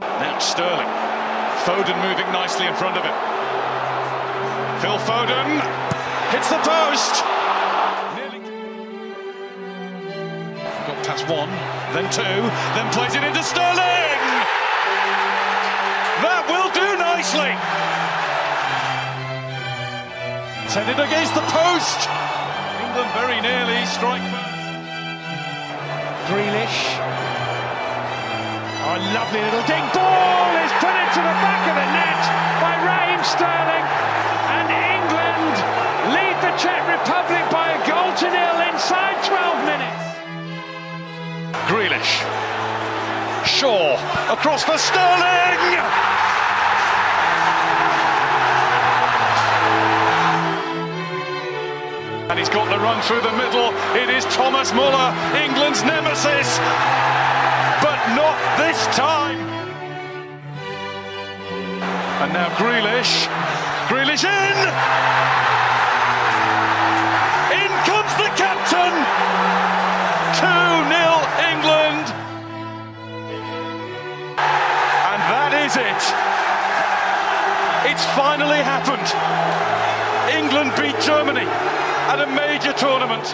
Now Sterling. Foden moving nicely in front of him. Phil Foden hits the post. Got past one, then two, then plays it into Sterling. That will do nicely. Send against the post. England very nearly strike Grealish. Oh, lovely little ding. Ball is put into the back of the net by Raheem Sterling. And England lead the Czech Republic by a goal to nil inside 12 minutes. Grealish. Shaw across for Sterling. He's got the run through the middle. It is Thomas Muller, England's nemesis. But not this time. And now Grealish. Grealish in. In comes the captain. 2 0 England. And that is it. It's finally happened. England beat Germany at a major tournament.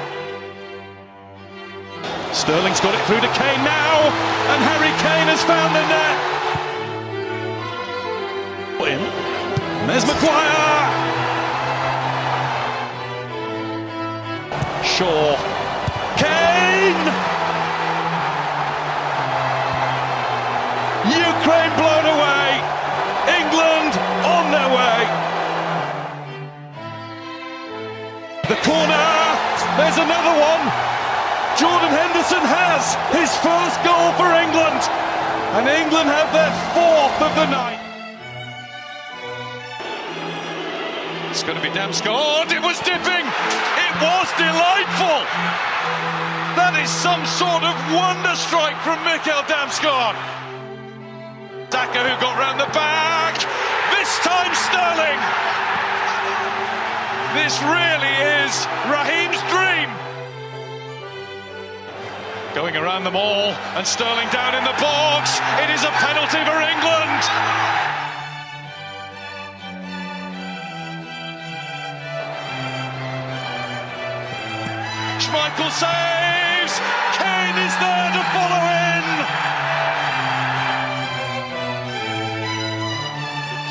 Sterling's got it through to Kane now, and Harry Kane has found the net. In. There's Maguire. Shaw. Kane. Ukraine blown corner. There's another one. Jordan Henderson has his first goal for England. And England have their fourth of the night. It's going to be Damsgaard. It was dipping. It was delightful. That is some sort of wonder strike from Mikkel Damsgaard. Daka who got round the back. This time Sterling. This really is Raheem's dream. Going around them all, and Sterling down in the box. It is a penalty for England. Schmeichel saves. Kane is there to follow in.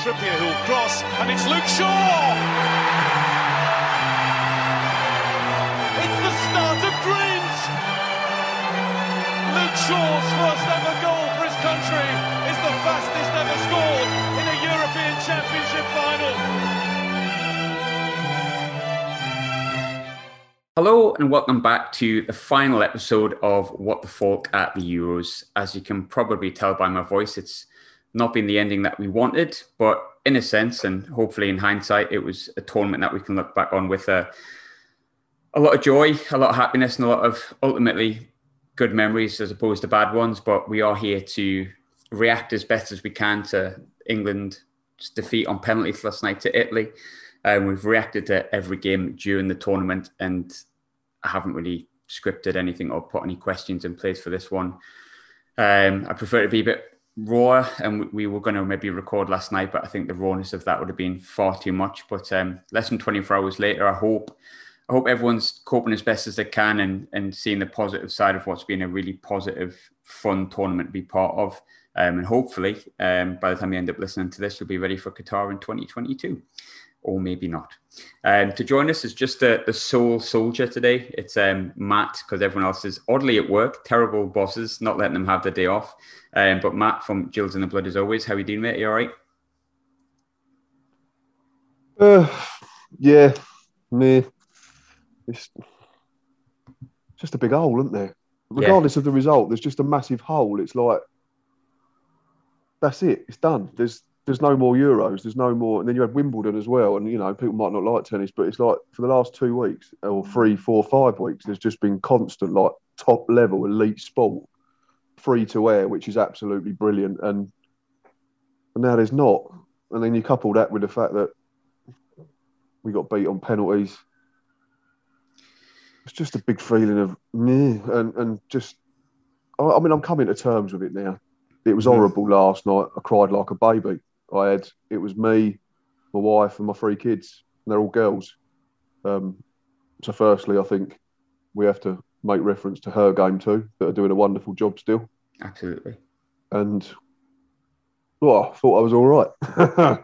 Trippier who'll cross, and it's Luke Shaw. Shaw's first ever goal for his country is the fastest ever scored in a European Championship final. Hello and welcome back to the final episode of What the Folk at the Euros. As you can probably tell by my voice, it's not been the ending that we wanted, but in a sense, and hopefully in hindsight, it was a tournament that we can look back on with a, a lot of joy, a lot of happiness, and a lot of ultimately good memories as opposed to bad ones. But we are here to react as best as we can to England's defeat on penalties last night to Italy. Um, we've reacted to every game during the tournament, and I haven't really scripted anything or put any questions in place for this one. Um, I prefer to be a bit raw, and we were going to maybe record last night, but I think the rawness of that would have been far too much. But um, less than 24 hours later, I hope I hope everyone's coping as best as they can and and seeing the positive side of what's been a really positive, fun tournament to be part of. Um, and hopefully, um, by the time you end up listening to this, you'll be ready for Qatar in 2022 or maybe not. Um, to join us is just the, the sole soldier today. It's um, Matt, because everyone else is oddly at work, terrible bosses, not letting them have the day off. Um, but Matt from Gills in the Blood, as always. How are you doing, mate? You all right? Uh, yeah, me. It's just a big hole, isn't there? Regardless of the result, there's just a massive hole. It's like that's it. It's done. There's there's no more Euros. There's no more. And then you had Wimbledon as well. And you know, people might not like tennis, but it's like for the last two weeks or three, four, five weeks, there's just been constant like top level elite sport, free to air, which is absolutely brilliant. And and now there's not. And then you couple that with the fact that we got beat on penalties. It's just a big feeling of meh, and and just. I mean, I'm coming to terms with it now. It was mm-hmm. horrible last night. I cried like a baby. I had it was me, my wife, and my three kids. And they're all girls. Um, so, firstly, I think we have to make reference to her game too, that are doing a wonderful job still. Absolutely. And well, I thought I was all right.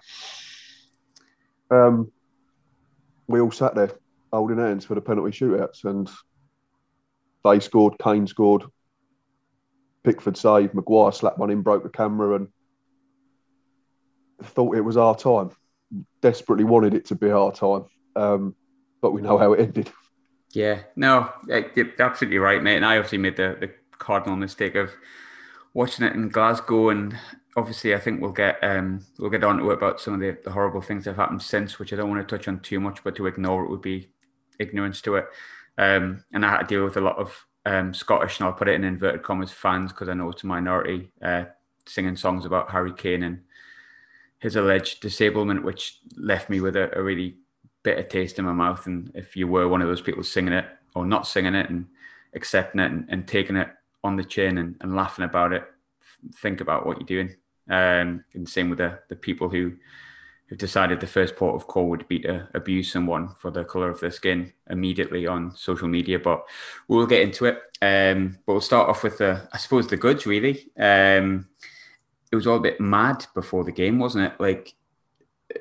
um, we all sat there holding hands for the penalty shootouts, and they scored, Kane scored, Pickford saved, Maguire slapped one in, broke the camera, and thought it was our time. Desperately wanted it to be our time, um, but we know how it ended. Yeah, no, you're absolutely right, mate. And I obviously made the, the cardinal mistake of watching it in Glasgow, and obviously I think we'll get um, we'll get on to it about some of the, the horrible things that have happened since, which I don't want to touch on too much, but to ignore it would be ignorance to it. Um, and I had to deal with a lot of um, Scottish, and I'll put it in inverted commas, fans because I know it's a minority, uh, singing songs about Harry Kane and his alleged disablement, which left me with a, a, really bitter taste in my mouth. And if you were one of those people singing it or not singing it and accepting it and, and taking it on the chin and, and, laughing about it, think about what you're doing. Um, and same with the, the people who who've decided the first port of call would be to abuse someone for the color of their skin immediately on social media. But we'll get into it. Um, but we'll start off with the, I suppose, the goods really. Um, it was all a bit mad before the game, wasn't it? Like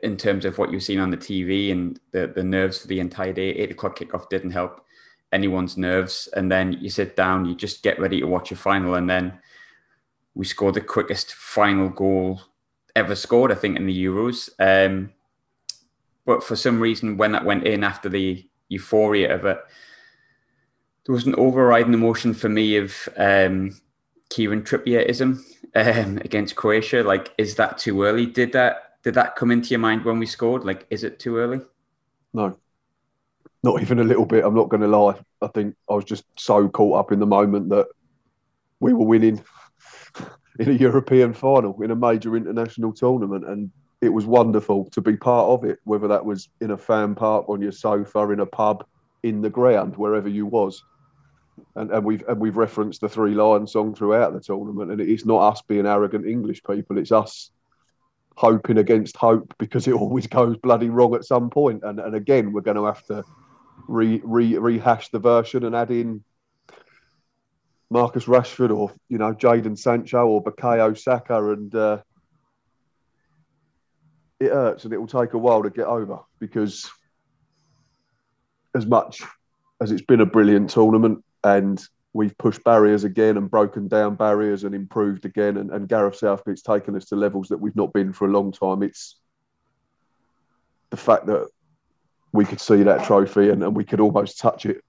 in terms of what you've seen on the TV and the, the nerves for the entire day. Eight o'clock kickoff didn't help anyone's nerves. And then you sit down, you just get ready to watch a final. And then we scored the quickest final goal ever scored, I think, in the Euros. Um, but for some reason, when that went in after the euphoria of it, there was an overriding emotion for me of um, Kieran Trippierism um, against Croatia. Like, is that too early? Did that did that come into your mind when we scored? Like, is it too early? No, not even a little bit. I'm not going to lie. I think I was just so caught up in the moment that we were winning in a European final in a major international tournament, and it was wonderful to be part of it. Whether that was in a fan park, on your sofa, in a pub, in the ground, wherever you was. And, and we've and we've referenced the Three Lions song throughout the tournament, and it's not us being arrogant English people; it's us hoping against hope because it always goes bloody wrong at some point. And and again, we're going to have to re, re rehash the version and add in Marcus Rashford or you know Jadon Sancho or Bukayo Saka, and uh, it hurts and it will take a while to get over because as much as it's been a brilliant tournament and we've pushed barriers again and broken down barriers and improved again and, and Gareth Southgate's taken us to levels that we've not been for a long time. It's the fact that we could see that trophy and, and we could almost touch it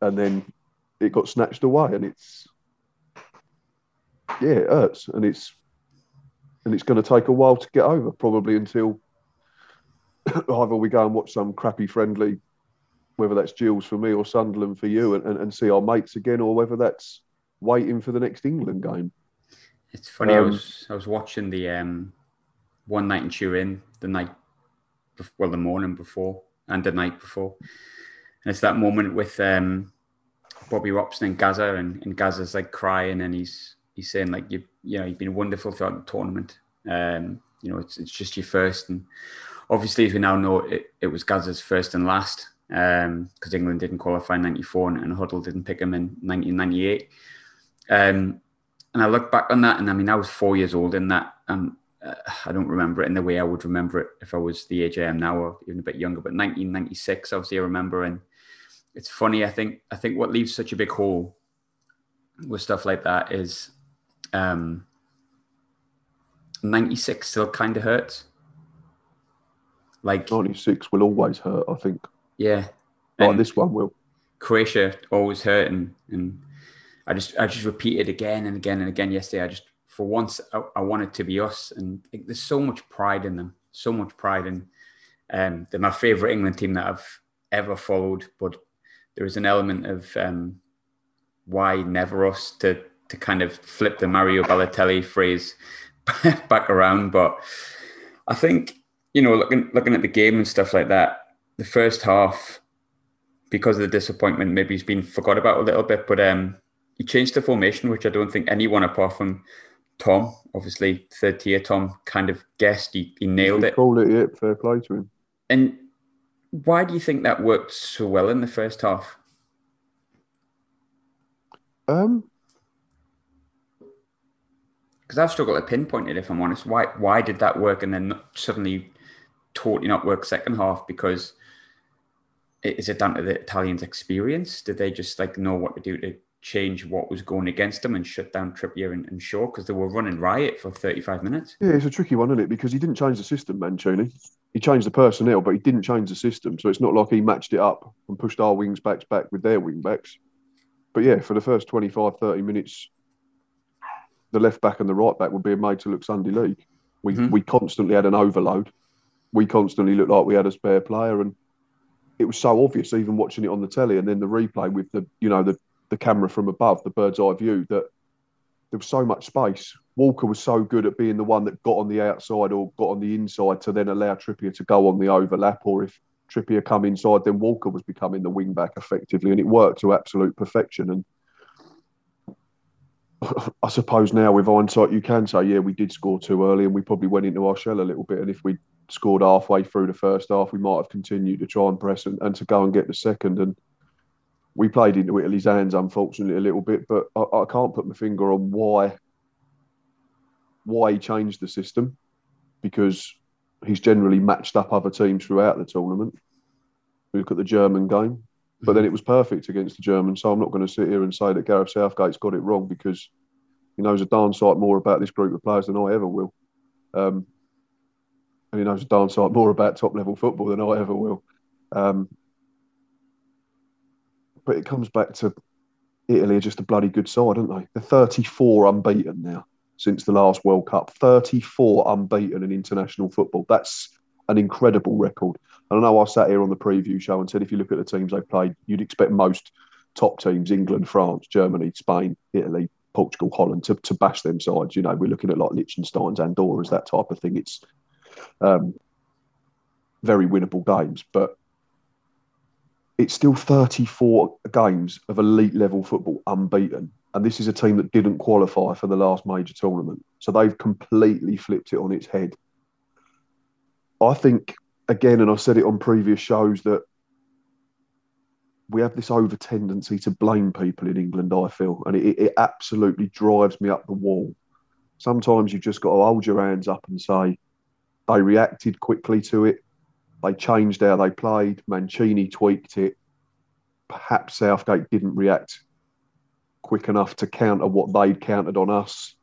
and then it got snatched away, and it's yeah, it hurts, and it's and it's going to take a while to get over, probably until either we go and watch some crappy friendly, whether that's Gills for me or Sunderland for you, and, and, and see our mates again, or whether that's waiting for the next England game. It's funny. Um, I was I was watching the um, one night in Turin the night, well, the morning before and the night before, and it's that moment with um, Bobby Robson and Gazza, and, and Gazza's like crying, and he's he's saying like you you know you've been wonderful throughout the tournament. Um, you know it's it's just your first, and obviously as we now know it, it was Gazza's first and last um, because um, England didn't qualify in '94 and, and Hoddle didn't pick him in 1998. Um, and I look back on that, and I mean I was four years old in that, uh, I don't remember it in the way I would remember it if I was the age I am now, or even a bit younger. But 1996, obviously, I remember, and it's funny. I think I think what leaves such a big hole with stuff like that is um, 96 still kind of hurts. Like 96 will always hurt, I think. Yeah. Like this one will. Croatia always hurt and, and I just I just repeated again and again and again yesterday. I just for once I, I wanted to be us and there's so much pride in them. So much pride in um, they're my favourite England team that I've ever followed, but there is an element of um, why never us to to kind of flip the Mario Balotelli phrase back around. But I think you know, looking looking at the game and stuff like that, the first half because of the disappointment, maybe he's been forgot about a little bit. But um, he changed the formation, which I don't think anyone apart from Tom, obviously third tier Tom, kind of guessed. He, he nailed He it. called it, yeah, fair play to him. And why do you think that worked so well in the first half? Um, Because I've struggled to pinpoint it, if I'm honest. Why why did that work and then not- suddenly totally not work second half? Because is it down to the Italians' experience? Did they just like know what to do to change what was going against them and shut down Trippier and, and Shaw because they were running riot for 35 minutes? yeah, it's a tricky one, isn't it? Because he didn't change the system, Mancini. He changed the personnel, but he didn't change the system. So it's not like he matched it up and pushed our wings backs back with their wing backs. But yeah, for the first 25, 30 minutes, the left back and the right back were being made to look Sunday league. We Mhm. we constantly had an overload. We constantly looked like we had a spare player, and it was so obvious, even watching it on the telly, and then the replay with the you know the the camera from above, the bird's eye view, that there was so much space. Walker was so good at being the one that got on the outside or got on the inside to then allow Trippier to go on the overlap, or if Trippier come inside, then Walker was becoming the wing back effectively, and it worked to absolute perfection. And I suppose now with hindsight, you can say, yeah, we did score too early, and we probably went into our shell a little bit. And if we scored halfway through the first half, we might have continued to try and press and, and to go and get the second. And we played into Italy's hands, unfortunately, a little bit. But I, I can't put my finger on why why he changed the system because he's generally matched up other teams throughout the tournament. We look at the German game, but then it was perfect against the Germans. So I'm not going to sit here and say that Gareth Southgate's got it wrong because he knows a darn sight more about this group of players than I ever will. Um, and he knows a darn sight more about top level football than I ever will. Um, but it comes back to Italy are just a bloody good side, aren't they? They're 34 unbeaten now since the last World Cup. 34 unbeaten in international football. That's an incredible record. And I know I sat here on the preview show and said if you look at the teams they've played, you'd expect most top teams, England, France, Germany, Spain, Italy, Portugal, Holland, to, to bash them sides. You know, we're looking at like Liechtenstein's, Andorra's, that type of thing. It's um, very winnable games, but it's still 34 games of elite level football unbeaten. And this is a team that didn't qualify for the last major tournament. So they've completely flipped it on its head. I think, again, and I've said it on previous shows, that we have this over tendency to blame people in England, I feel. And it, it absolutely drives me up the wall. Sometimes you've just got to hold your hands up and say, they reacted quickly to it. They changed how they played. Mancini tweaked it. Perhaps Southgate didn't react quick enough to counter what they'd countered on us.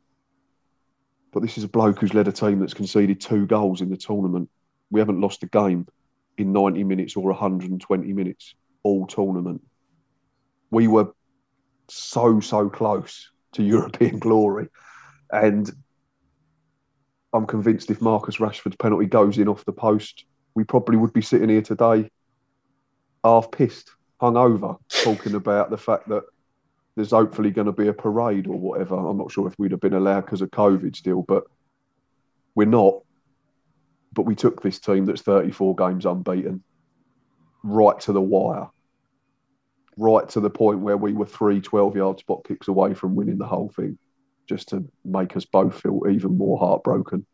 But this is a bloke who's led a team that's conceded two goals in the tournament. We haven't lost a game in 90 minutes or 120 minutes all tournament. We were so, so close to European glory. And I'm convinced if Marcus Rashford's penalty goes in off the post, we probably would be sitting here today half pissed, hungover, talking about the fact that there's hopefully going to be a parade or whatever. I'm not sure if we'd have been allowed because of COVID still, but we're not. But we took this team that's 34 games unbeaten right to the wire, right to the point where we were three 12 yard spot kicks away from winning the whole thing, just to make us both feel even more heartbroken.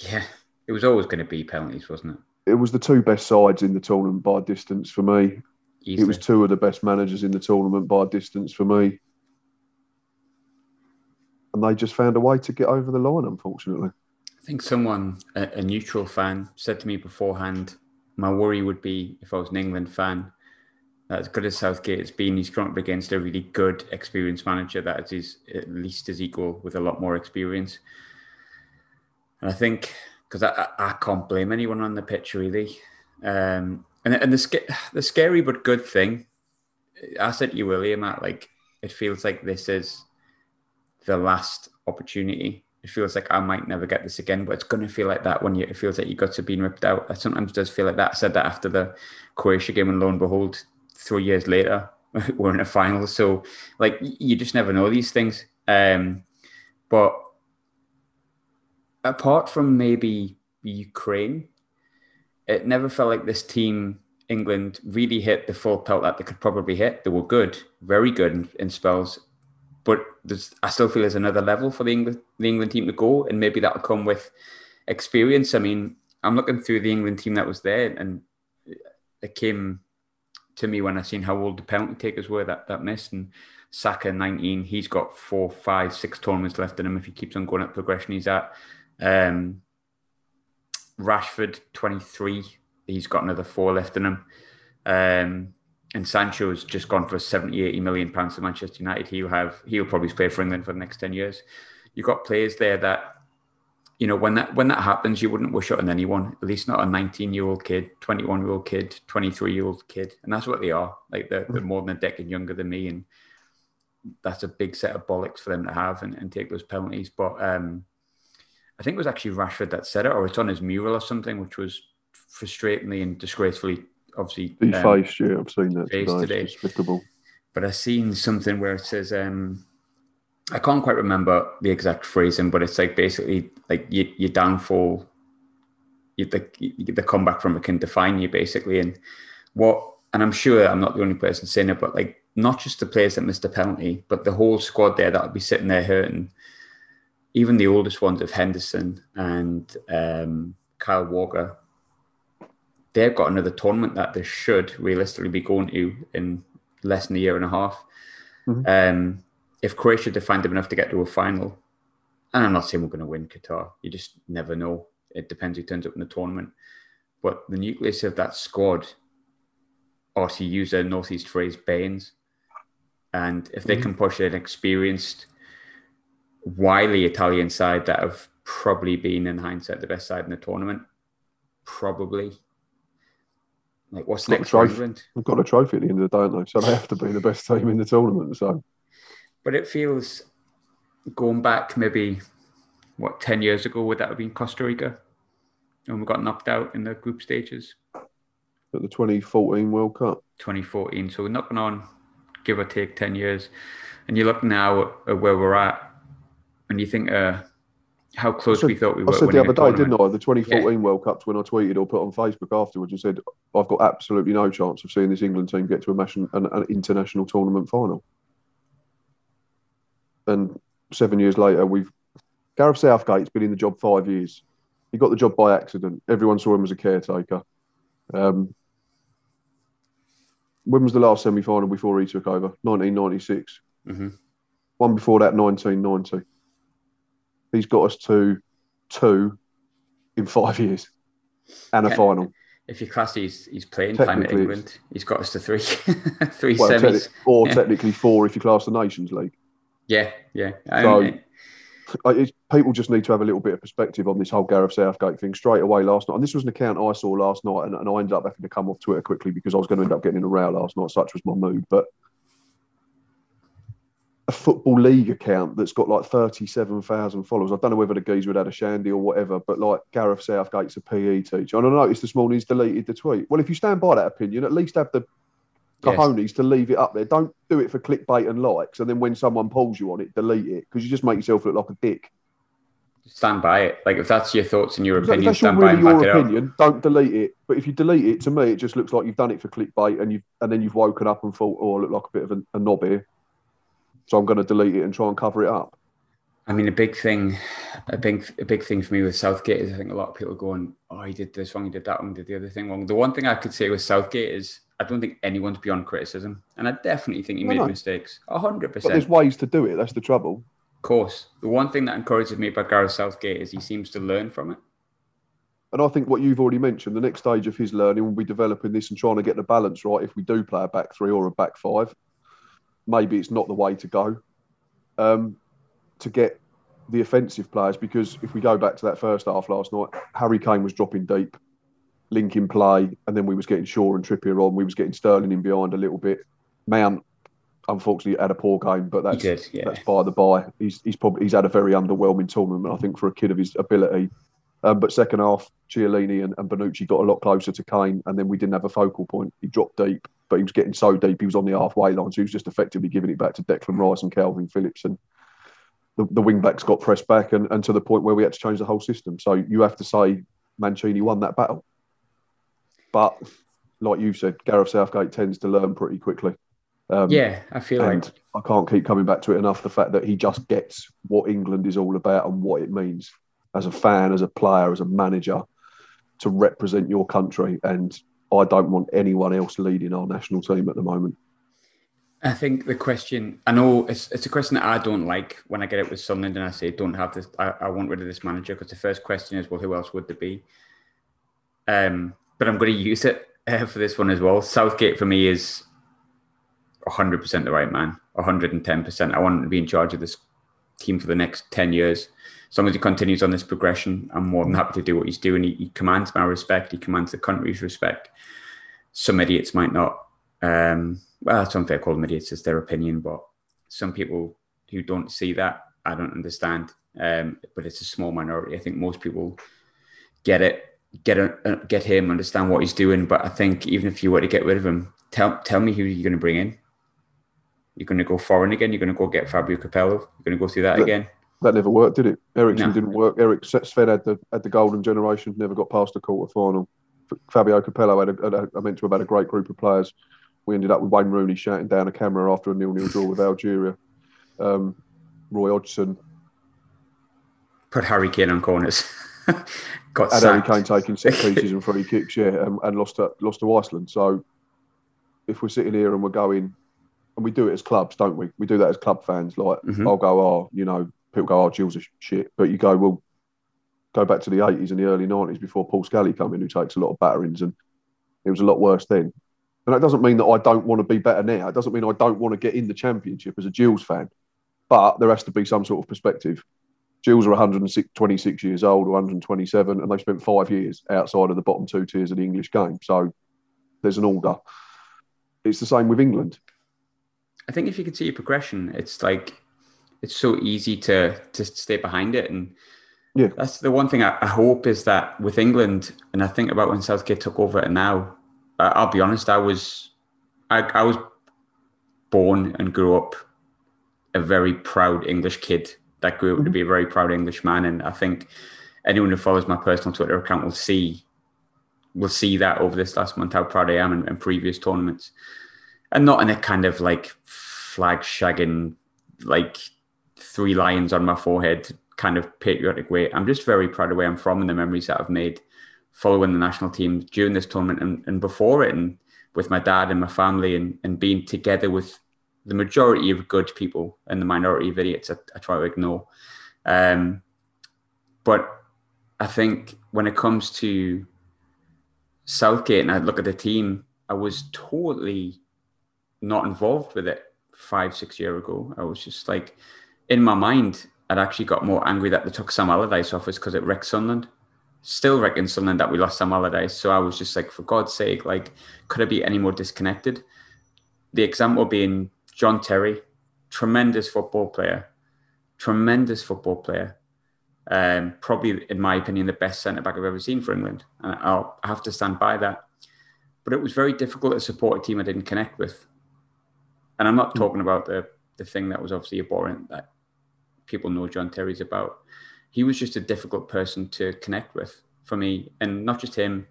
Yeah, it was always going to be penalties, wasn't it? It was the two best sides in the tournament by distance for me. Easily. It was two of the best managers in the tournament by distance for me. And they just found a way to get over the line, unfortunately. I think someone, a, a neutral fan, said to me beforehand, my worry would be if I was an England fan, that as good as Southgate has been, he's gone up against a really good, experienced manager that is at least as equal with a lot more experience. And I think, because I, I, I can't blame anyone on the pitch, really. Um, and and the, the scary but good thing, I said to you earlier, Matt, like, it feels like this is the last opportunity. It feels like I might never get this again, but it's going to feel like that when you, it feels like you got to being ripped out. It sometimes does feel like that. I said that after the Croatia game, and lo and behold, three years later, we're in a final. So, like, you just never know these things. Um, but apart from maybe Ukraine, it never felt like this team England really hit the full pelt that they could probably hit. They were good, very good in, in spells, but I still feel there's another level for the England the England team to go, and maybe that'll come with experience. I mean, I'm looking through the England team that was there, and it came to me when I seen how old the penalty takers were that that missed, and Saka 19, he's got four, five, six tournaments left in him if he keeps on going up progression he's at. Um, Rashford 23, he's got another four left in him. Um, and Sancho's just gone for 70, 80 million pounds to Manchester United. He'll have he'll probably play for England for the next 10 years. You've got players there that, you know, when that when that happens, you wouldn't wish it on anyone, at least not a 19 year old kid, 21 year old kid, 23 year old kid. And that's what they are. Like they're, they're more than a decade younger than me. And that's a big set of bollocks for them to have and, and take those penalties. But um, I think it was actually Rashford that said it, or it's on his mural or something, which was frustratingly and disgracefully obviously. Um, yeah, I've seen that today. today. despicable. But I've seen something where it says, um, I can't quite remember the exact phrasing, but it's like basically like you, your downfall, you, the, the comeback from it can define you basically. And what, and I'm sure I'm not the only person saying it, but like not just the players that missed the penalty, but the whole squad there that'll be sitting there hurting. Even the oldest ones of Henderson and um, Kyle Walker, they've got another tournament that they should realistically be going to in less than a year and a half. Mm-hmm. Um, if Croatia defend them enough to get to a final, and I'm not saying we're going to win Qatar, you just never know. It depends who turns up in the tournament. But the nucleus of that squad, or to use a Northeast phrase, bairns, and if they mm-hmm. can push an experienced, wily Italian side that have probably been, in hindsight, the best side in the tournament, probably like, what's next for England? We've got a trophy at the end of the day, don't they? So they have to be the best team in the tournament. So, but it feels going back maybe what ten years ago would that have been Costa Rica, and we got knocked out in the group stages at the 2014 World Cup. 2014. So we're knocking on, give or take ten years, and you look now at where we're at, and you think. Uh, how close said, we thought we were. I said the other day, didn't I? The 2014 yeah. World Cups when I tweeted or put on Facebook afterwards and said I've got absolutely no chance of seeing this England team get to a an, an international tournament final. And seven years later, we've Gareth Southgate's been in the job five years. He got the job by accident. Everyone saw him as a caretaker. Um, when was the last semi final before he took over? 1996. Mm-hmm. One before that, 1990 he's got us to two in five years and a yeah. final. If you class he's, he's playing time at England, he's got us to three, three well, semis, te- or yeah. technically four if you class the Nations League. Yeah, yeah. so people just need to have a little bit of perspective on this whole Gareth Southgate thing straight away last night. And this was an account I saw last night, and, and I ended up having to come off Twitter quickly because I was going to end up getting in a row last night. Such was my mood, but a football league account that's got like 37,000 followers. I don't know whether the geezer had had a shandy or whatever, but like Gareth Southgate's a PE teacher. And I noticed this morning he's deleted the tweet. Well, if you stand by that opinion, at least have the cojones yes. to leave it up there. Don't do it for clickbait and likes. And then when someone pulls you on it, delete it because you just make yourself look like a dick. Stand by it. Like if that's your thoughts and your opinion, that's stand really by your opinion. Don't delete it. But if you delete it, to me, it just looks like you've done it for clickbait, and you've and then you've woken up and thought, "Oh, I look like a bit of a, a knob here." So I'm going to delete it and try and cover it up. I mean, a big thing, a big, a big thing for me with Southgate is I think a lot of people going, "Oh, he did this wrong, he did that wrong, did the other thing wrong." The one thing I could say with Southgate is I don't think anyone's beyond criticism, and I definitely think he no, made no. mistakes, hundred percent. But there's ways to do it. That's the trouble. Of course, the one thing that encourages me about Gareth Southgate is he seems to learn from it. And I think what you've already mentioned, the next stage of his learning will be developing this and trying to get the balance right. If we do play a back three or a back five, maybe it's not the way to go um, to get the offensive players. Because if we go back to that first half last night, Harry Kane was dropping deep, linking play, and then we was getting Shaw and Trippier on. We was getting Sterling in behind a little bit. Mount, unfortunately, had a poor game, but that's did, yeah. that's by the by. He's he's probably he's had a very underwhelming tournament. I think for a kid of his ability. Um, but second half, Chiellini and, and Bonucci got a lot closer to Kane, and then we didn't have a focal point. He dropped deep, but he was getting so deep, he was on the halfway line, so he was just effectively giving it back to Declan Rice and Kalvin Phillips, and the, the wing backs got pressed back, and, and to the point where we had to change the whole system. So you have to say Mancini won that battle, but like you said, Gareth Southgate tends to learn pretty quickly. Um, yeah, I feel and like I can't keep coming back to it enough. The fact that he just gets what England is all about and what it means as a fan, as a player, as a manager to represent your country. And I don't want anyone else leading our national team at the moment. I think the question, I know it's, it's a question that I don't like when I get it with Sunderland and I say, don't have this, I, I want rid of this manager because the first question is, well, who else would there be? Um, but I'm going to use it uh, for this one as well. Southgate for me is 100% the right man, 110%. I want to be in charge of this team for the next 10 years. As long as he continues on this progression, I'm more than happy to do what he's doing. He, he commands my respect, he commands the country's respect. Some idiots might not. Um, well, it's unfair calling them idiots, it's their opinion, but some people who don't see that, I don't understand. Um, but it's a small minority. I think most people get it, get a, get him, understand what he's doing. But I think even if you were to get rid of him, tell tell me who you're going to bring in. You're going to go foreign again. You're going to go get Fabio Capello. You're going to go through that, that again. That never worked, did it? Eriksson no. didn't work. Eric Sven had the had the golden generation. Never got past the quarter final. Fabio Capello had, a, had a, I meant to have had a great group of players we ended up with Wayne Rooney shouting down a camera after a nil-nil draw with Algeria. Um, Roy Hodgson put Harry Kane on corners. Got had Harry Kane taking set pieces and free kicks, yeah, and, and, lost to lost to Iceland. So if we're sitting here and we're going, and we do it as clubs, don't we? We do that as club fans. Like mm-hmm. I'll go, oh, you know, people go, oh, Gills are shit, but you go, well, go back to the eighties and the early nineties before Paul Scally come in, who takes a lot of batterings, and it was a lot worse then. And that doesn't mean that I don't want to be better now. It doesn't mean I don't want to get in the championship as a Gills fan. But there has to be some sort of perspective. Gills are 126 years old or 127, and they've spent five years outside of the bottom two tiers of the English game. So there's an order. It's the same with England. I think if you can see your progression, it's like it's so easy to to stay behind it. And yeah, that's the one thing I, I hope is that with England, and I think about when Southgate took over and now, I'll be honest, I was I, I was born and grew up a very proud English kid that grew up mm-hmm. to be a very proud English man. And I think anyone who follows my personal Twitter account will see will see that over this last month how proud I am in, in previous tournaments. And not in a kind of like flag shagging, like three lions on my forehead kind of patriotic way. I'm just very proud of where I'm from and the memories that I've made following the national team during this tournament and, and before it and with my dad and my family and, and being together with the majority of good people and the minority of idiots I, I try to ignore. Um, but I think when it comes to Southgate and I look at the team, I was totally not involved with it five, six years ago. I was just like, in my mind, I'd actually got more angry that they took Sam Allardyce off us because it wrecked Sunderland still reckon something that we lost Sam Allardyce. So I was just like, for God's sake, like, could I be any more disconnected? The example being John Terry, tremendous football player, tremendous football player. Um, probably, in my opinion, the best centre back I've ever seen for England. And I'll have to stand by that. But it was very difficult to support a team I didn't connect with. And I'm not hmm. talking about the, the thing that was obviously abhorrent that people know John Terry's about he was just a difficult person to connect with for me, and not just him.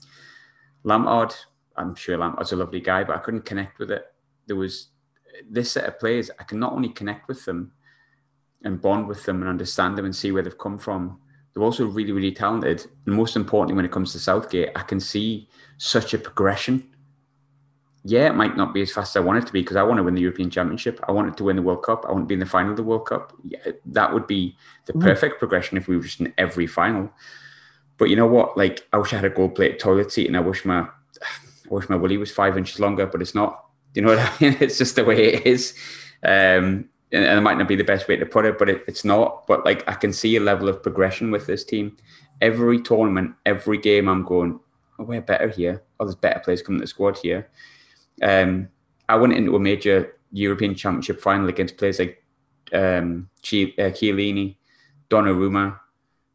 Lampard, I'm sure Lampard's a lovely guy, but I couldn't connect with it. There was this set of players. I can not only connect with them and bond with them and understand them and see where they've come from. They're also really, really talented. And most importantly, when it comes to Southgate, I can see such a progression yeah, it might not be as fast as I want it to be because I want to win the European Championship. I wanted to win the World Cup. I want to be in the final of the World Cup. Yeah, that would be the mm. perfect progression if we were just in every final. But you know what? Like, I wish I had a gold plated toilet seat and I wish my I wish my willy was five inches longer, but it's not. Do you know what I mean? It's just the way it is. Um, and, and, it might not be the best way to put it, but it, it's not. But like, I can see a level of progression with this team. Every tournament, every game, I'm going, oh, we're better here. Oh, there's better players coming to the squad here um, I went into a major European Championship final against players like um, Ch- uh, Chiellini, Donnarumma,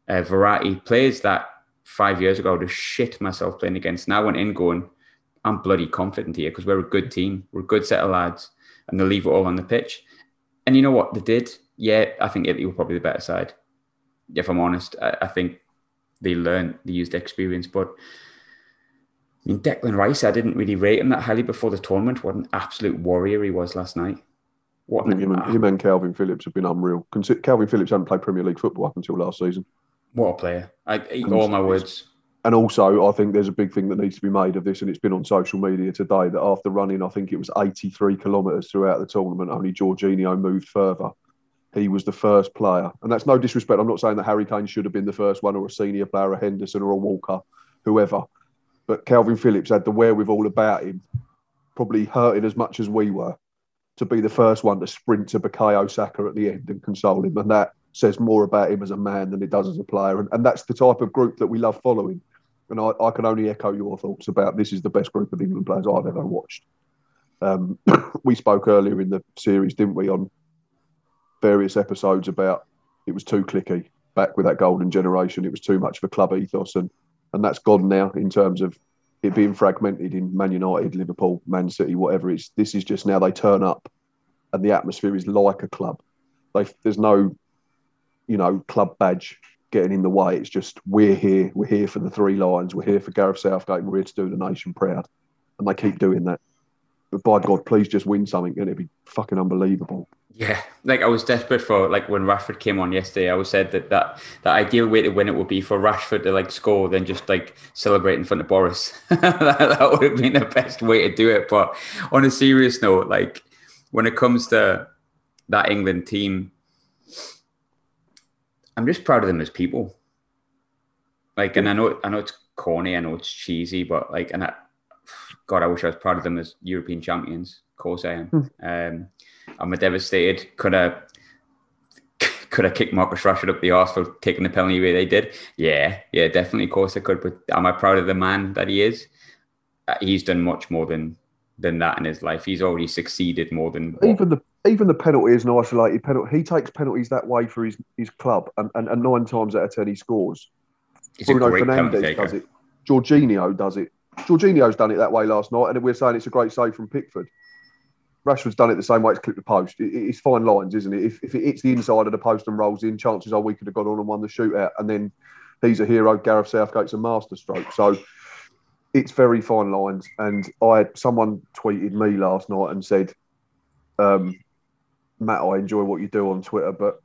uh, Verratti, players that five years ago I would have shit myself playing against. Now I went in going, I'm bloody confident here because we're a good team, we're a good set of lads, and they'll leave it all on the pitch. And you know what they did? Yeah, I think Italy were probably the better side. If I'm honest, I, I think they learned, they used experience, but mean, Declan Rice, I didn't really rate him that highly before the tournament. What an absolute warrior he was last night. What I think him, and, him and Kalvin Phillips have been unreal. Kalvin Phillips hadn't played Premier League football up until last season. What a player! I eat all my words. And also, I think there's a big thing that needs to be made of this, and it's been on social media today that after running, I think it was 83 kilometres throughout the tournament, only Jorginho moved further. He was the first player, and that's no disrespect. I'm not saying that Harry Kane should have been the first one, or a senior player, a Henderson, or a Walker, whoever. But Kalvin Phillips had the wherewithal about him, probably hurting as much as we were, to be the first one to sprint to Bukayo Saka at the end and console him. And that says more about him as a man than it does as a player. And, and that's the type of group that we love following. And I, I, can only echo your thoughts about this is the best group of England players I've ever watched. Um, we spoke earlier in the series, didn't we, on various episodes about it was too cliquey back with that golden generation. It was too much of a club ethos, and and that's gone now in terms of it being fragmented in Man United, Liverpool, Man City, whatever. It's this is just now they turn up, and the atmosphere is like a club. They, there's no, you know, club badge getting in the way. It's just we're here, we're here for the three lions, we're here for Gareth Southgate, we're here to do the nation proud, and they keep doing that. But by God, please just win something, and it'd be fucking unbelievable. Yeah, like I was desperate for like when Rashford came on yesterday. I was said that that the ideal way to win it would be for Rashford to like score, then just like celebrate in front of Boris. that, that would have been the best way to do it. But on a serious note, like when it comes to that England team, I'm just proud of them as people. Like, and I know I know it's corny, I know it's cheesy, but like, and I, God, I wish I was proud of them as European champions. Of course I am. Mm. Um, I'm devastated. Could have could have kicked Marcus Rashford up the arse for taking the penalty where they did? Yeah, yeah, definitely. Of course I could. But am I proud of the man that he is? Uh, he's done much more than than that in his life. He's already succeeded more than even the even the penalty is an isolated penalty. He takes penalties that way for his, his club, and, and, and nine times out of ten he scores. He's Bruno Fernandes does it. Jorginho does it. Jorginho's done it that way last night, and we're saying it's a great save from Pickford. Rashford's done it the same way it's clipped the post. It, it's fine lines, isn't it? If, if it hits the inside of the post and rolls in, chances are we could have gone on and won the shootout. And then he's a hero. Gareth Southgate's a masterstroke. So it's very fine lines. And I someone tweeted me last night and said, um, Matt, I enjoy what you do on Twitter, but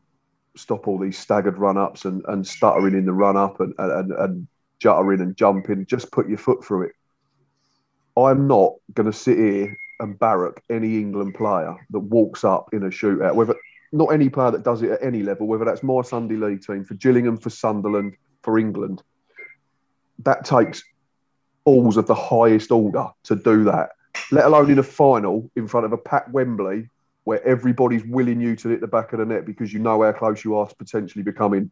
stop all these staggered run ups and, and stuttering in the run up and, and, and juttering and jumping. Just put your foot through it. I'm not going to sit here and barrack any England player that walks up in a shootout, whether not any player that does it at any level, whether that's my Sunday League team, for Gillingham, for Sunderland, for England. That takes balls of the highest order to do that, let alone in a final in front of a packed Wembley where everybody's willing you to hit the back of the net because you know how close you are to potentially becoming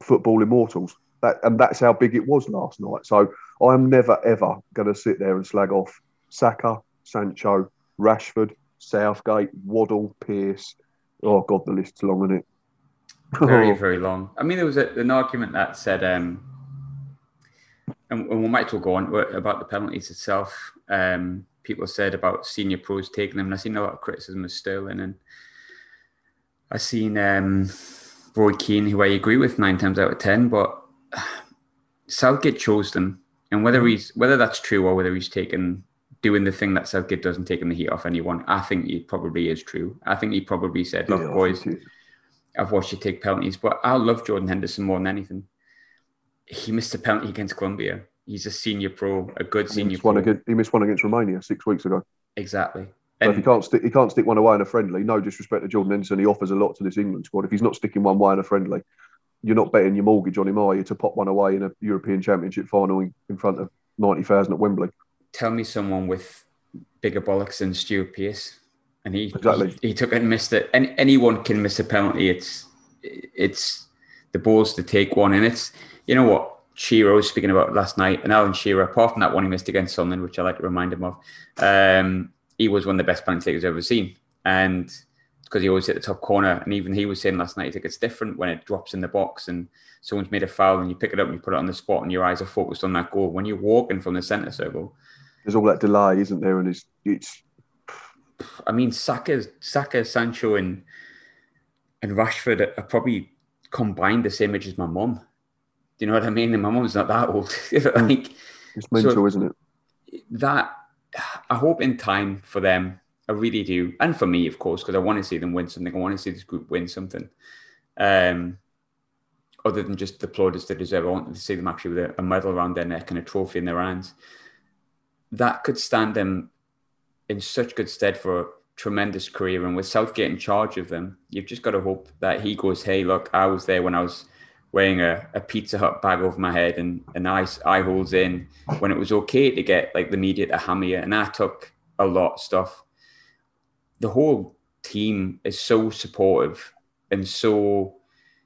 football immortals. That, and that's how big it was last night. So I'm never ever going to sit there and slag off Saka, Sancho, Rashford, Southgate, Waddle, Pearce. Oh God, the list's long, isn't it? very, very long. I mean, there was a, an argument that said, um, and, and we might talk on about the penalties itself. Um, people said about senior pros taking them, and I've seen a lot of criticism of Sterling, and I've seen um, Roy Keane, who I agree with nine times out of ten, but Southgate chose them, and whether he's whether that's true or whether he's taken doing the thing that Southgate doesn't taking the heat off anyone. I think it probably is true. I think he probably said, "Look, boys, I've watched you take penalties, but I love Jordan Henderson more than anything. He missed a penalty against Colombia. He's a senior pro, a good senior. He missed, pro. One against, he missed one against Romania six weeks ago. Exactly. So if he can't stick, he can't stick one away in a friendly. No disrespect to Jordan Henderson, he offers a lot to this England squad. If he's not sticking one away in a friendly, you're not betting your mortgage on him, are you, to pop one away in a European Championship final in, in front of ninety thousand at Wembley? Tell me someone with bigger bollocks than Stuart Pearce, and he exactly he, he took it and missed it. And anyone can miss a penalty. It's it's the balls to take one, and it's you know what Shearer was speaking about last night, and Alan Shearer, apart from that one he missed against Sunderland, which I like to remind him of, um, he was one of the best penalty takers I've ever seen, and because he always hit the top corner. And even he was saying last night, he think it's different when it drops in the box and someone's made a foul and you pick it up and you put it on the spot and your eyes are focused on that goal. When you're walking from the centre circle, there's all that delay, isn't there? And it's it's. I mean, Saka, Saka, Sancho, and and Rashford are probably combined the same age as my mum. Do you know what I mean? And my mum's not that old. like, It's mental, so isn't it? That I hope in time for them, I really do, and for me, of course, because I want to see them win something. I want to see this group win something. Um, other than just the plaudits they deserve, I want to see them actually with a, a medal around their neck and a trophy in their hands. That could stand them in such good stead for a tremendous career. And with Southgate in charge of them, you've just got to hope that he goes, "Hey, look, I was there when I was." wearing a, a Pizza Hut bag over my head and, and eye, eye holes in when it was okay to get like the media to hammer. And I took a lot of stuff. The whole team is so supportive and so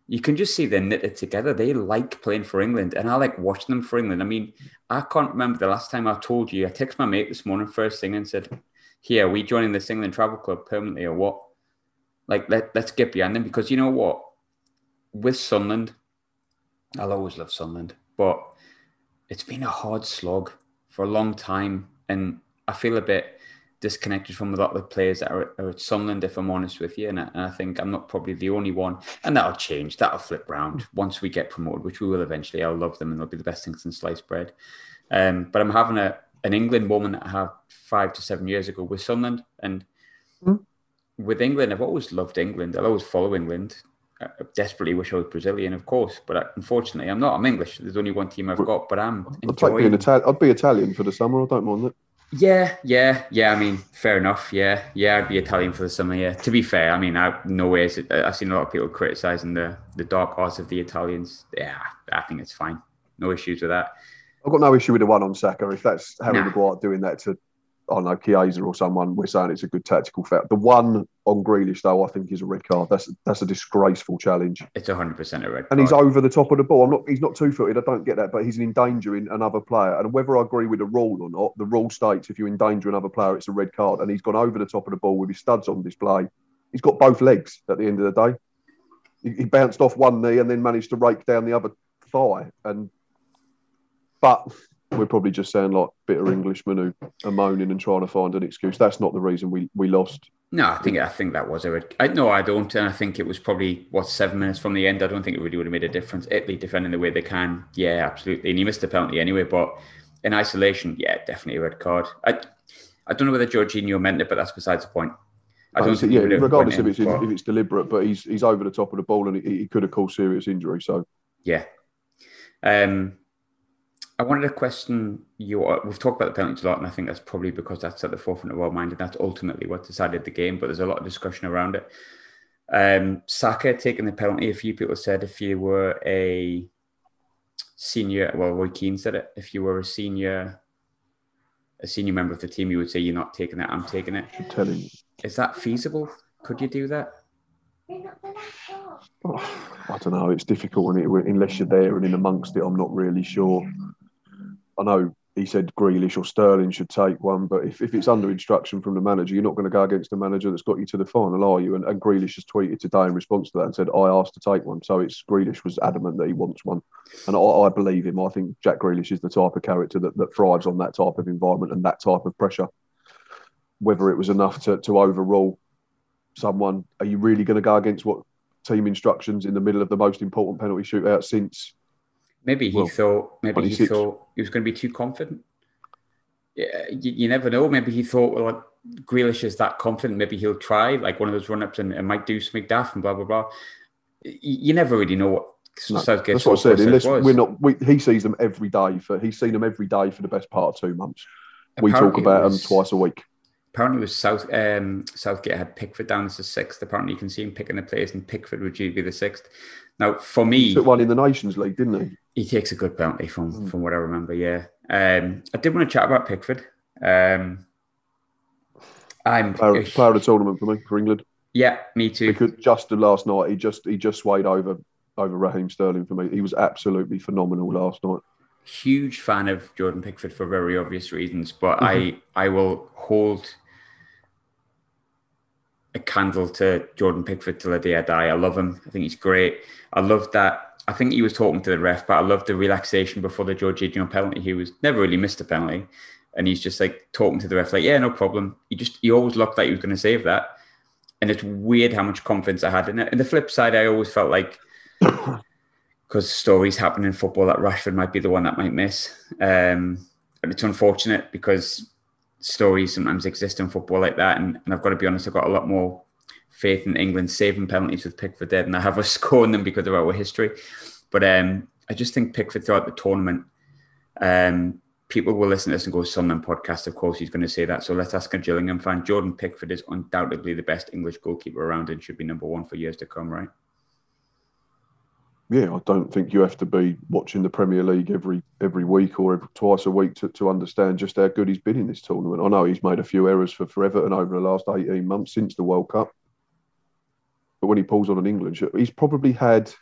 you can just see they're knitted together. They like playing for England, and I like watching them for England. I mean, I can't remember the last time I told you. I texted my mate this morning first thing and said, "Here, are we joining the England Travel Club permanently or what? Like, let let's get behind them because you know what, with Sunderland, I'll always love Sunderland, but it's been a hard slog for a long time, and I feel a bit disconnected from a lot of the players that are, are at Sunderland, if I'm honest with you. And I, and I, think I'm not probably the only one. And that'll change. That'll flip round once we get promoted, which we will eventually. I'll love them and they'll be the best things in sliced bread. Um, but I'm having a an England moment that I had five to seven years ago with Sunderland. And mm. with England, I've always loved England. I'll always follow England. I desperately wish I was Brazilian, of course, but unfortunately, I'm not. I'm English. There's only one team I've got, but I'm. I'd take being Italian. I'd be Italian for the summer. I don't mind it. Yeah, yeah, yeah. I mean, fair enough. Yeah, yeah. I'd be Italian for the summer. Yeah. To be fair, I mean, I no ways. I've seen a lot of people criticizing the the dark arts of the Italians. Yeah, I think it's fine. No issues with that. I've got no issue with the one on Saka. If that's Harry nah. Maguire doing that to I don't know, Chiesa or someone, we're saying it's a good tactical foul. The one on Grealish, though, I think is a red card. That's that's a disgraceful challenge. It's 100% a red card. And he's over the top of the ball. I'm not. He's not two footed. I don't get that, but he's endangering another player. And whether I agree with the rule or not, the rule states if you endanger another player, it's a red card. And he's gone over the top of the ball with his studs on display. He's got both legs at the end of the day. He, he bounced off one knee and then managed to rake down the other thigh. And but we're probably just saying like bitter Englishmen who are moaning and trying to find an excuse. That's not the reason we, we lost. No, I think I think that was a. I, no, I don't, and I think it was probably what seven minutes from the end. I don't think it really would have made a difference. Italy defending the way they can, yeah, absolutely. And he missed the penalty anyway, but in isolation, yeah, definitely a red card. I I don't know whether Jorginho meant it, but that's besides the point. I don't think yeah, regardless if it's in, if it's deliberate, but he's he's over the top of the ball and he, he could have caused serious injury. So yeah. Um, I wanted to question you. We've talked about the penalties a lot, and I think that's probably because that's at the forefront of our mind, and that's ultimately what decided the game. But there's a lot of discussion around it. Um, Saka taking the penalty. A few people said if you were a senior, well, Roy Keane said it. If you were a senior, a senior member of the team, you would say you're not taking it. I'm taking it. I'm telling you. Is that feasible? Could you do that? Oh, I don't know. It's difficult it, unless you're there and in amongst it. I'm not really sure. I know he said Grealish or Sterling should take one, but if, if it's under instruction from the manager, you're not going to go against the manager that's got you to the final, are you? And, and Grealish has tweeted today in response to that and said, I asked to take one. So it's Grealish was adamant that he wants one. And I, I believe him. I think Jack Grealish is the type of character that, that thrives on that type of environment and that type of pressure. Whether it was enough to, to overrule someone, are you really going to go against what team instructions in the middle of the most important penalty shootout since Maybe he well, thought maybe 26. he thought he was going to be too confident. Yeah, you, you, never know. Maybe he thought, well, Grealish is that confident. Maybe he'll try like one of those run ups and, and might do something daft and blah blah blah. You, you never really know what no, that's what I said. Unless we're not, we, he sees them every day. For he's seen them every day for the best part of two months. Apparently we talk about was, them twice a week. Apparently, it was South um, Southgate had Pickford down as the sixth. Apparently, you can see him picking the players, and Pickford would be the sixth. Now, for me, he took one in the Nations League, didn't he? He takes a good penalty from mm. from what I remember. Yeah, um, I did want to chat about Pickford. Um, I'm player, player of the tournament for me for England. Yeah, me too. Because just last night, he just he just swayed over over Raheem Sterling for me. He was absolutely phenomenal last night. Huge fan of Jordan Pickford for very obvious reasons, but mm-hmm. I I will hold a candle to Jordan Pickford till the day I die. I love him. I think he's great. I love that I think he was talking to the ref, but I love the relaxation before the Jorginho penalty. He was never really missed a penalty, and he's just like talking to the ref, like, "Yeah, no problem." He just he always looked like he was going to save that, and it's weird how much confidence I had in it. And the flip side, I always felt like because stories happen in football that Rashford might be the one that might miss. Um, it's unfortunate because stories sometimes exist in football like that. And, and I've got to be honest, I've got a lot more faith in England saving penalties with Pickford there and I have us scoring them because of our history. But um, I just think Pickford throughout the tournament, um, people will listen to this and go, Sunderland podcast, of course he's going to say that. So let's ask a Gillingham fan. Jordan Pickford is undoubtedly the best English goalkeeper around and should be number one for years to come, right? yeah, I don't think you have to be watching the Premier League every every week or every, twice a week to, to understand just how good he's been in this tournament. I know he's made a few errors for, for Everton over the last 18 months since the World Cup. But when he pulls on an England shirt, he's probably had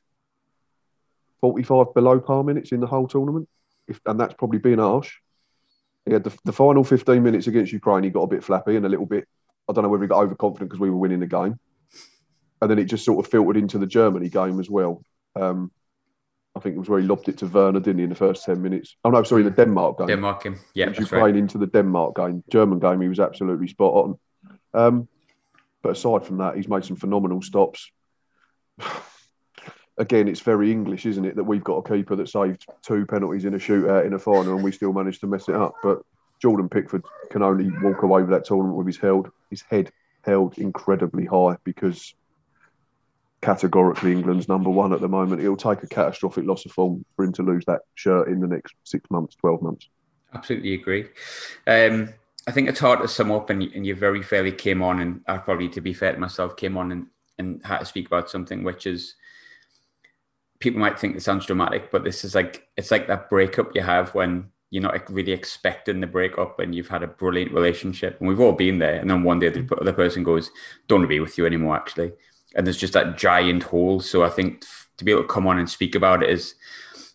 45 below par minutes in the whole tournament. If, and that's probably been harsh. He had the, the final 15 minutes against Ukraine, he got a bit flappy and a little bit, I don't know whether he got overconfident because we were winning the game. And then it just sort of filtered into the Germany game as well. Um, I think it was where he lobbed it to Werner, didn't he, in the first 10 minutes? Oh, no, sorry, the Denmark game. Denmark game. Yeah. That's Ukraine right. into the Denmark game. German game, he was absolutely spot on. Um, but aside from that, he's made some phenomenal stops. Again, it's very English, isn't it, that we've got a keeper that saved two penalties in a shootout in a final and we still managed to mess it up. But Jordan Pickford can only walk away with that tournament with his held his head held incredibly high because categorically England's number one at the moment. It'll take a catastrophic loss of form for him to lose that shirt in the next six months, 12 months. Absolutely agree. Um, I think it's hard to sum up, and, and you very fairly came on, and I probably, to be fair to myself, came on and, and had to speak about something which is people might think it sounds dramatic, but this is like it's like that breakup you have when you're not really expecting the breakup and you've had a brilliant relationship, and we've all been there, and then one day the other person goes, "Don't want to be with you anymore," actually. And there's just that giant hole. So I think to be able to come on and speak about it is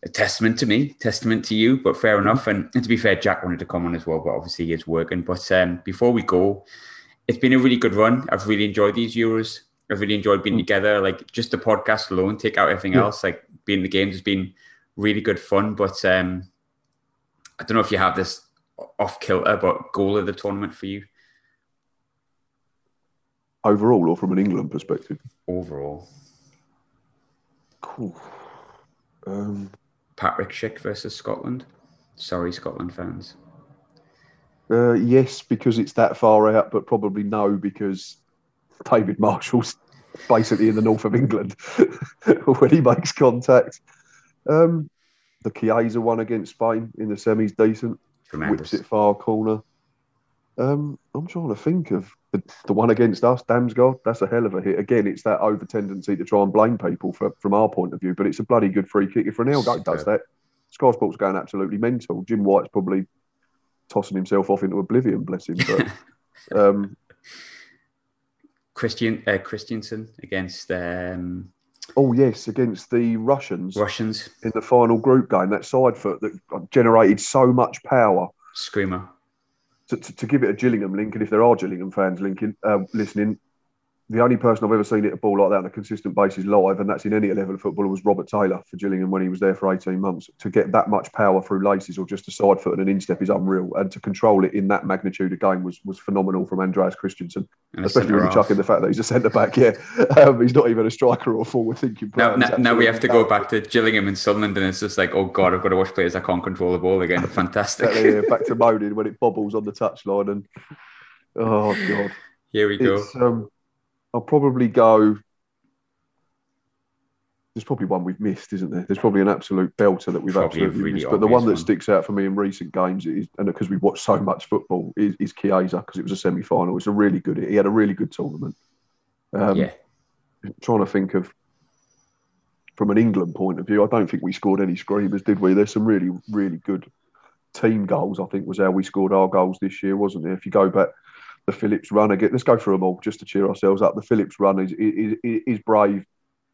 a testament to me, testament to you. But fair enough. And, and to be fair, Jack wanted to come on as well, but obviously he is working. But um, before we go, it's been a really good run. I've really enjoyed these Euros. I've really enjoyed being mm. together. Like just the podcast alone, take out everything yeah. else. Like being the games has been really good fun. But um, I don't know if you have this off kilter, but goal of the tournament for you overall or from an England perspective? Overall. Cool. Um, Patrick Schick versus Scotland. Sorry, Scotland fans. Uh, yes, because it's that far out, but probably no, because David Marshall's basically in the north of England when he makes contact. Um, the Chiesa one against Spain in the semis, decent. Tremendous. Whips it far corner. Um, I'm trying to think of the, the one against us, Damsgaard. That's a hell of a hit. Again, it's that over tendency to try and blame people for, from our point of view, but it's a bloody good free kick. If Ronaldo does that, Sky Sports going absolutely mental. Jim White's probably tossing himself off into oblivion, bless him. But um, Christian uh, Christensen against. Um, oh yes, against the Russians. Russians in the final group game. That side foot that generated so much power. Screamer to, to, to, give it a Gillingham link, and if there are Gillingham fans linking, uh, listening, the only person I've ever seen hit a ball like that on a consistent basis live, and that's in any level of football, was Robert Taylor for Gillingham when he was there for 18 months. To get that much power through laces or just a side foot and an instep is unreal. And to control it in that magnitude of game was was phenomenal from Andreas Christensen, especially when you chuck in the fact that he's a centre back. Yeah, um, he's not even a striker or a forward thinking player. Now, now, now, we have to go back to Gillingham and Sunderland, and it's just like, oh God, I've got to watch players I can't control the ball again. Fantastic. yeah, back to moaning when it bobbles on the touchline and oh God. Here we go. I'll probably go. There's probably one we've missed, isn't there? There's probably an absolute belter that we've probably absolutely really missed. But the one that one. sticks out for me in recent games is, and because we've watched so much football, is, is Chiesa because it was a semi-final. It's a really good. He had a really good tournament. Um, yeah. Trying to think of from an England point of view, I don't think we scored any screamers, did we? There's some really, really good team goals. I think was how we scored our goals this year, wasn't there? If you go back the Phillips run again. Let's go through them all just to cheer ourselves up. The Phillips run is, is, is brave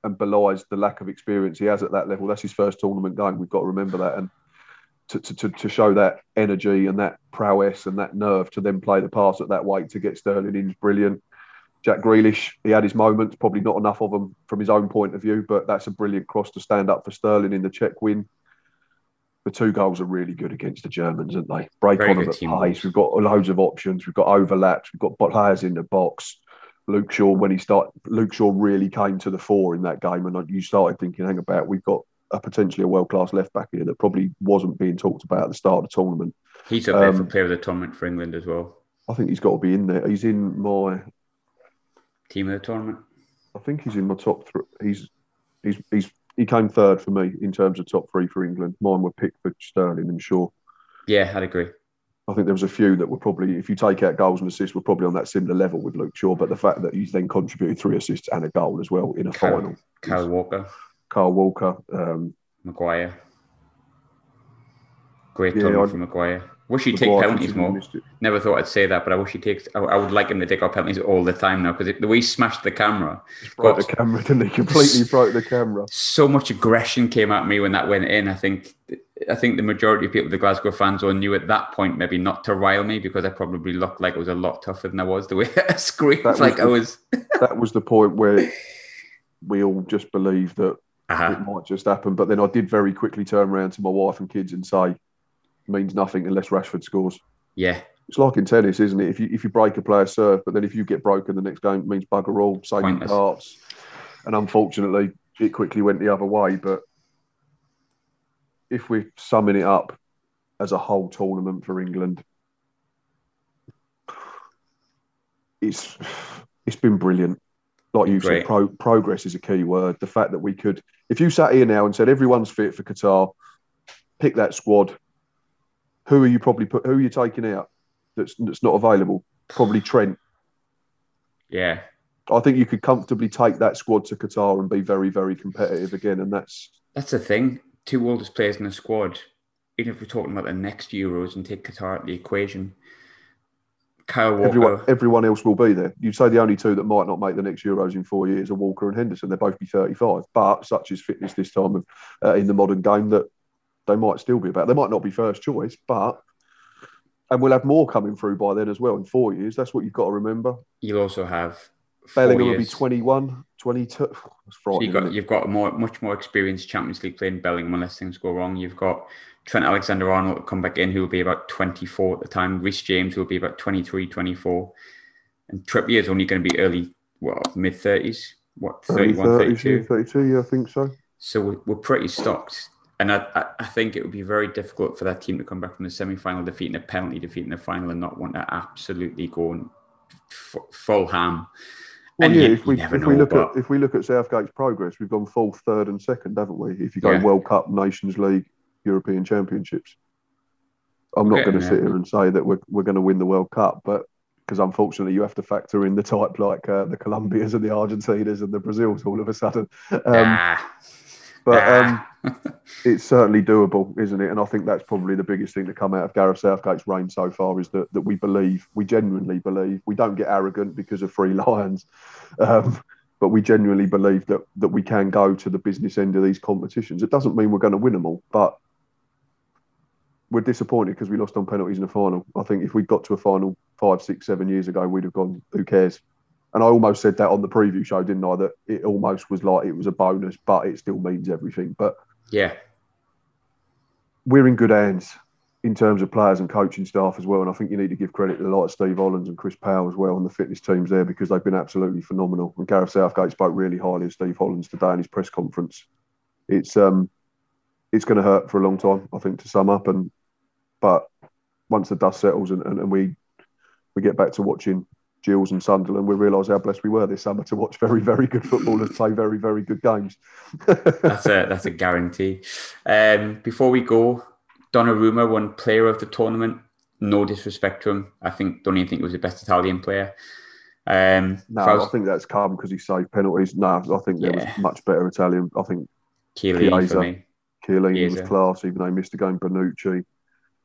and belies the lack of experience he has at that level. That's his first tournament game. We've got to remember that. And to, to, to show that energy and that prowess and that nerve to then play the pass at that weight to get Sterling in is brilliant. Jack Grealish, he had his moments, probably not enough of them from his own point of view, but that's a brilliant cross to stand up for Sterling in the Czech win the two goals are really good against the Germans, aren't they? Break Very on them at pace. We've got loads of options. We've got overlaps. We've got players in the box. Luke Shaw, when he started, Luke Shaw really came to the fore in that game, and you started thinking, hang about, we've got a potentially a world class left back here that probably wasn't being talked about at the start of the tournament. He's up there Um, for player of the tournament for England as well. I think he's got to be in there. He's in my. Team of the tournament. I think he's in my top three. He's he's he's he came third for me in terms of top three for England. Mine were Pickford, Sterling, and Shaw. Yeah, I'd agree. I think there was a few that were probably, if you take out goals and assists, were probably on that similar level with Luke Shaw. But the fact that he's then contributed three assists and a goal as well in a final. Kyle Walker, Carl Walker, um, Maguire. Great Yeah, I- for Maguire. Wish he'd take penalties more. Never thought I'd say that, but I wish he takes. I, I would like him to take our penalties all the time now because the way he smashed the camera, Broke the camera, didn't he? Completely broke the camera. so much aggression came at me when that went in. I think, I think the majority of people, the Glasgow fans, all knew at that point maybe not to rile me because I probably looked like I was a lot tougher than I was. The way I screamed, like I was. That was the point where we all just believed that Uh-huh. it might just happen. But then I did very quickly turn around to my wife and kids and say, means nothing unless Rashford scores. Yeah, It's like in tennis, isn't it? If you if you break a player's serve, but then if you get broken the next game, it means bugger all. In Pointless. And unfortunately, it quickly went the other way. But if we're summing it up as a whole tournament for England, it's it's been brilliant. Like you Great. said, pro, progress is a key word. The fact that we could, if you sat here now and said everyone's fit for Qatar, pick that squad. Who are you probably put? Who are you taking out? That's that's not available. Probably Trent. yeah. I think you could comfortably take that squad to Qatar and be very, very competitive again. And that's That's the thing. Two oldest players in the squad. Even if we're talking about the next Euros and take Qatar out of the equation, Kyle Walker. everyone. Everyone else will be there. You'd say the only two that might not make the next Euros in four years are Walker and Henderson. They'll both be thirty-five. But such is fitness this time of uh, in the modern game that they might still be about. They might not be first choice, but and we'll have more coming through by then as well in four years. That's what you've got to remember. You'll also have Bellingham will be years. 21, 22. So you've got you've got a more much more experienced Champions League playing Bellingham unless things go wrong. You've got Trent Alexander Arnold come back in who will be about 24 at the time. Reece James will be about 23, 24. And Trippier is only going to be early, what, mid 30s? What, 31, 30, 32? 32, yeah, I think so. So we're, we're pretty stocked. And I, I, think it would be very difficult for that team to come back from the semi final defeat and a penalty defeat in the final and not want to absolutely go and f- full ham. Well, And yeah, you- if we if we know, look but- at if we look at Southgate's progress, we've gone fourth, third, and second, haven't we? If you go Yeah. World Cup, Nations League, European Championships, I'm not going to sit here and say that we're we're going to win the World Cup, but because unfortunately you have to factor in the type like uh, the Colombias and the Argentinas and the Brazils all of a sudden. Um, ah, but um, ah. It's certainly doable, isn't it? And I think that's probably the biggest thing to come out of Gareth Southgate's reign so far is that that we believe, we genuinely believe, we don't get arrogant because of Free Lions, um, but we genuinely believe that that we can go to the business end of these competitions. It doesn't mean we're going to win them all, but we're disappointed because we lost on penalties in the final. I think if we got to a final five, six, seven years ago, we'd have gone, who cares? And I almost said that on the preview show, didn't I? That it almost was like it was a bonus, but it still means everything. But yeah, we're in good hands in terms of players and coaching staff as well. And I think you need to give credit to the of Steve Hollands and Chris Powell as well and the fitness teams there because they've been absolutely phenomenal. And Gareth Southgate spoke really highly of Steve Hollands today in his press conference. It's um it's going to hurt for a long time, I think, to sum up. And but once the dust settles and, and, and we we get back to watching Gills and Sunderland, we realise how blessed we were this summer to watch very, very good footballers play very, very good games. that's a that's a guarantee. Um, before we go, Donnarumma won Player of the Tournament. No disrespect to him, I think don't even think he was the best Italian player. Um, No, Faust- I think that's come because he saved penalties. No, I think there Yeah. was much better Italian. I think Chiellini for me. Chiellini was class, even though he missed the game. Bonucci,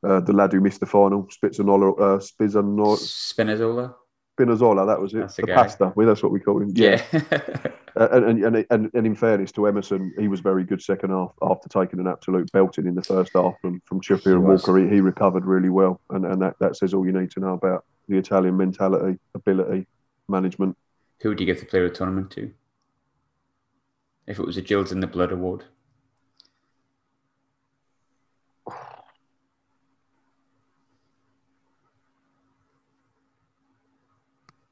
uh, the lad who missed the final, Spizzarola, uh, Spizzano- Spinazzola. Spinazzola, that was it. That's the the pasta, well, that's what we call him. Yeah. Uh, and, and, and, and in fairness to Emerson, he was very good second half after taking an absolute belting in the first half from, from Trippier He and. Walker. He, he recovered really well. And, and that, that says all you need to know about the Italian mentality, ability, management. Who would you give the Player of the Tournament to? If it was a Gills in the Blood award.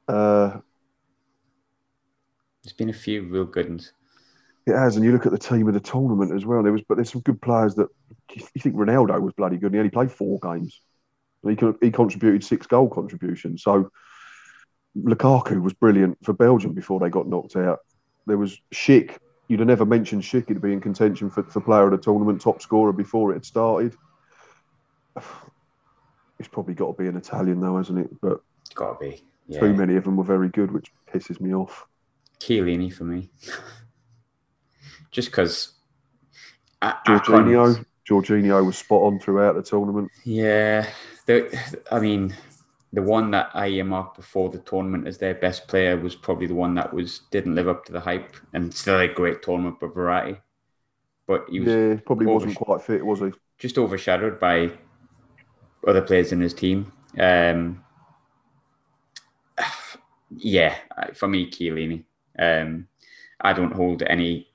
Uh, There's been a few real good ones. It has, and you look at the team of the tournament as well. There was, but there's some good players that you think Ronaldo was bloody good. And he only played four games. He he contributed six goal contributions. So Lukaku was brilliant for Belgium before they got knocked out. There was Schick. You'd have never mentioned Schick to be in contention for, for player of the tournament, top scorer before it had started. It's probably got to be an Italian though, hasn't it? But got to be. Yeah. Too many of them were very good, which pisses me off. Chiellini for me, just because. Jorginho, Jorginho was spot on throughout the tournament. Yeah, the, I mean, the one that I earmarked before the tournament as their best player was probably the one that was didn't live up to the hype and still a great tournament for Verratti. But he was yeah, probably wasn't quite fit, was he? Just overshadowed by other players in his team. Um, yeah, for me, Chiellini. Um, I don't hold any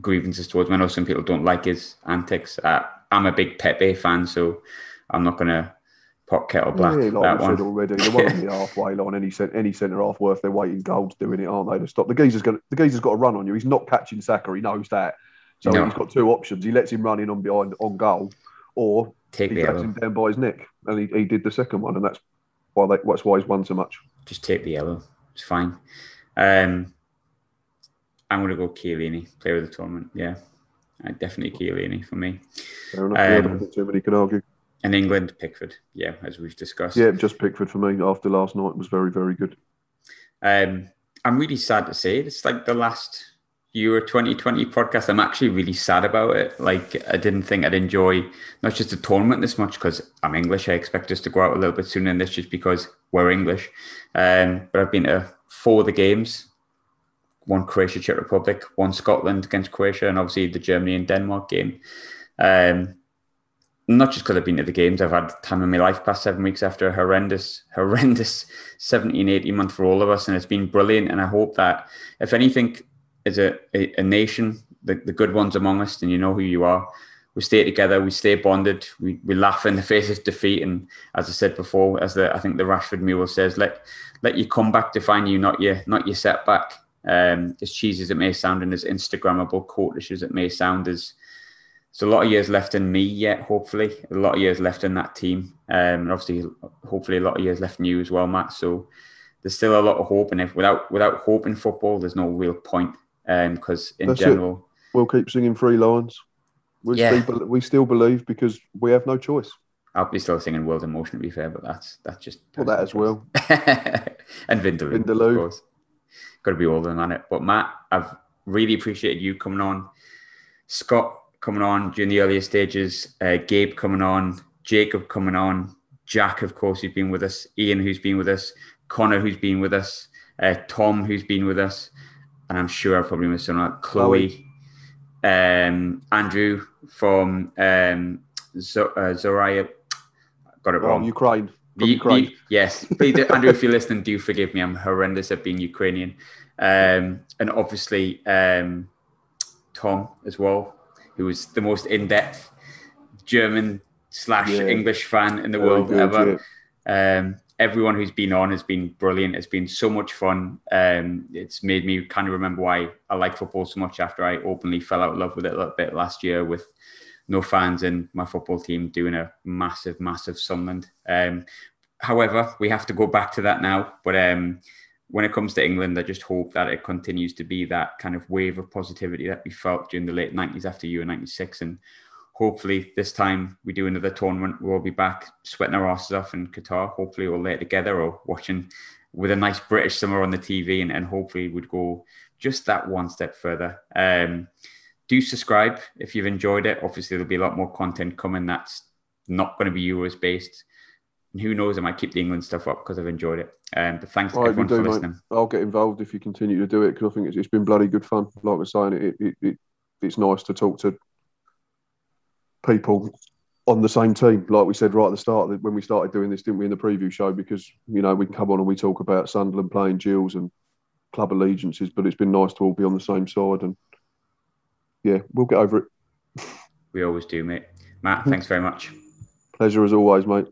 grievances towards him. I know some people don't like his antics. Uh, I'm a big Pepe fan, so I'm not going to pot kettle black. Yeah, like we said already, the one on the halfway line, any any centre half worth their weight in gold's doing it, aren't they? To stop the geezer's going, the geezer's got to run on you. He's not catching Saka. He knows that, so no. he's got two options. He lets him run in on behind on goal, or take he drags him down by his neck, and he, he did the second one, and that's why they, that's why he's won so much. Just take the yellow. It's fine. Um, I'm going to go Chiellini, player of the tournament. Yeah, definitely Chiellini for me. Fair enough. Um, yeah, too many can argue. And England, Pickford. Yeah, as we've discussed. Yeah, just Pickford for me after last night was very, very good. Um, I'm really sad to say it's like the last Euro 2020 podcast. I'm actually really sad about it. Like, I didn't think I'd enjoy not just the tournament this much because I'm English. I expect us to go out a little bit sooner than this just because we're English. Um, but I've been to four of the games one Croatia, Czech Republic, one Scotland against Croatia, and obviously the Germany and Denmark game. Um, not just because I've been to the games, I've had time in my life past seven weeks after a horrendous, horrendous 17, 18 month for all of us. And it's been brilliant. And I hope that, if anything, as a, a, a nation, the, the good ones among us, and you know who you are, we stay together, we stay bonded, we, we laugh in the face of defeat. And as I said before, as the I think the Rashford mule says, let let your comeback define you, not your not your setback. Um, as cheesy as it may sound and as Instagrammable, quotish as it may sound, as there's a lot of years left in me yet, hopefully. A lot of years left in that team. Um, and obviously, hopefully, a lot of years left in you as well, Matt. So there's still a lot of hope. And if without without hope in football, there's no real point. Because um, in That's general, it. we'll keep singing Three Lions. We, yeah. still, we still believe because we have no choice. I'll be still singing World in Motion to be fair, but that's that's just well that as well. and Vindaloo, Vindaloo. of course. Got to be all of them on it. But Matt, I've really appreciated you coming on. Scott coming on during the earlier stages, uh, Gabe coming on, Jacob coming on, Jack, of course, who's been with us, Ian, who's been with us, Connor, who's been with us, uh, Tom, who's been with us, and I'm sure I've probably missed someone, like Chloe, um, Andrew from um, Z- uh, Zoraya. Got it wrong. Oh, Ukraine. Ukraine. yes, please, Andrew, if you're listening, do forgive me. I'm horrendous at being Ukrainian. Um, and obviously, um, Tom as well, who was the most in-depth German slash yeah. English fan in the world good, ever. Yeah. Um, everyone who's been on has been brilliant. It's been so much fun. Um, it's made me kind of remember why I like football so much after I openly fell out of love with it a little bit last year with no fans in my football team doing a massive, massive Sunderland. Um, however, we have to go back to that now. But um, when it comes to England, I just hope that it continues to be that kind of wave of positivity that we felt during the late 90s after Euro 96. And hopefully this time we do another tournament, we'll be back sweating our asses off in Qatar. Hopefully we'll lay it together or watching with a nice British summer on the TV and, and hopefully would go just that one step further. Um, do subscribe if you've enjoyed it. Obviously, there'll be a lot more content coming that's not going to be Euros based and who knows, I might keep the England stuff up because I've enjoyed it. Um, but thanks to everyone do, for listening. Mate. I'll get involved if you continue to do it because I think it's, it's been bloody good fun. Like I was saying, it, it, it, it's nice to talk to people on the same team. Like we said right at the start, when we started doing this, didn't we, in the preview show? Because, you know, we can come on and we talk about Sunderland playing Gills and club allegiances, but it's been nice to all be on the same side. And yeah, we'll get over it. we always do, mate. Matt, thanks very much. Pleasure as always, mate.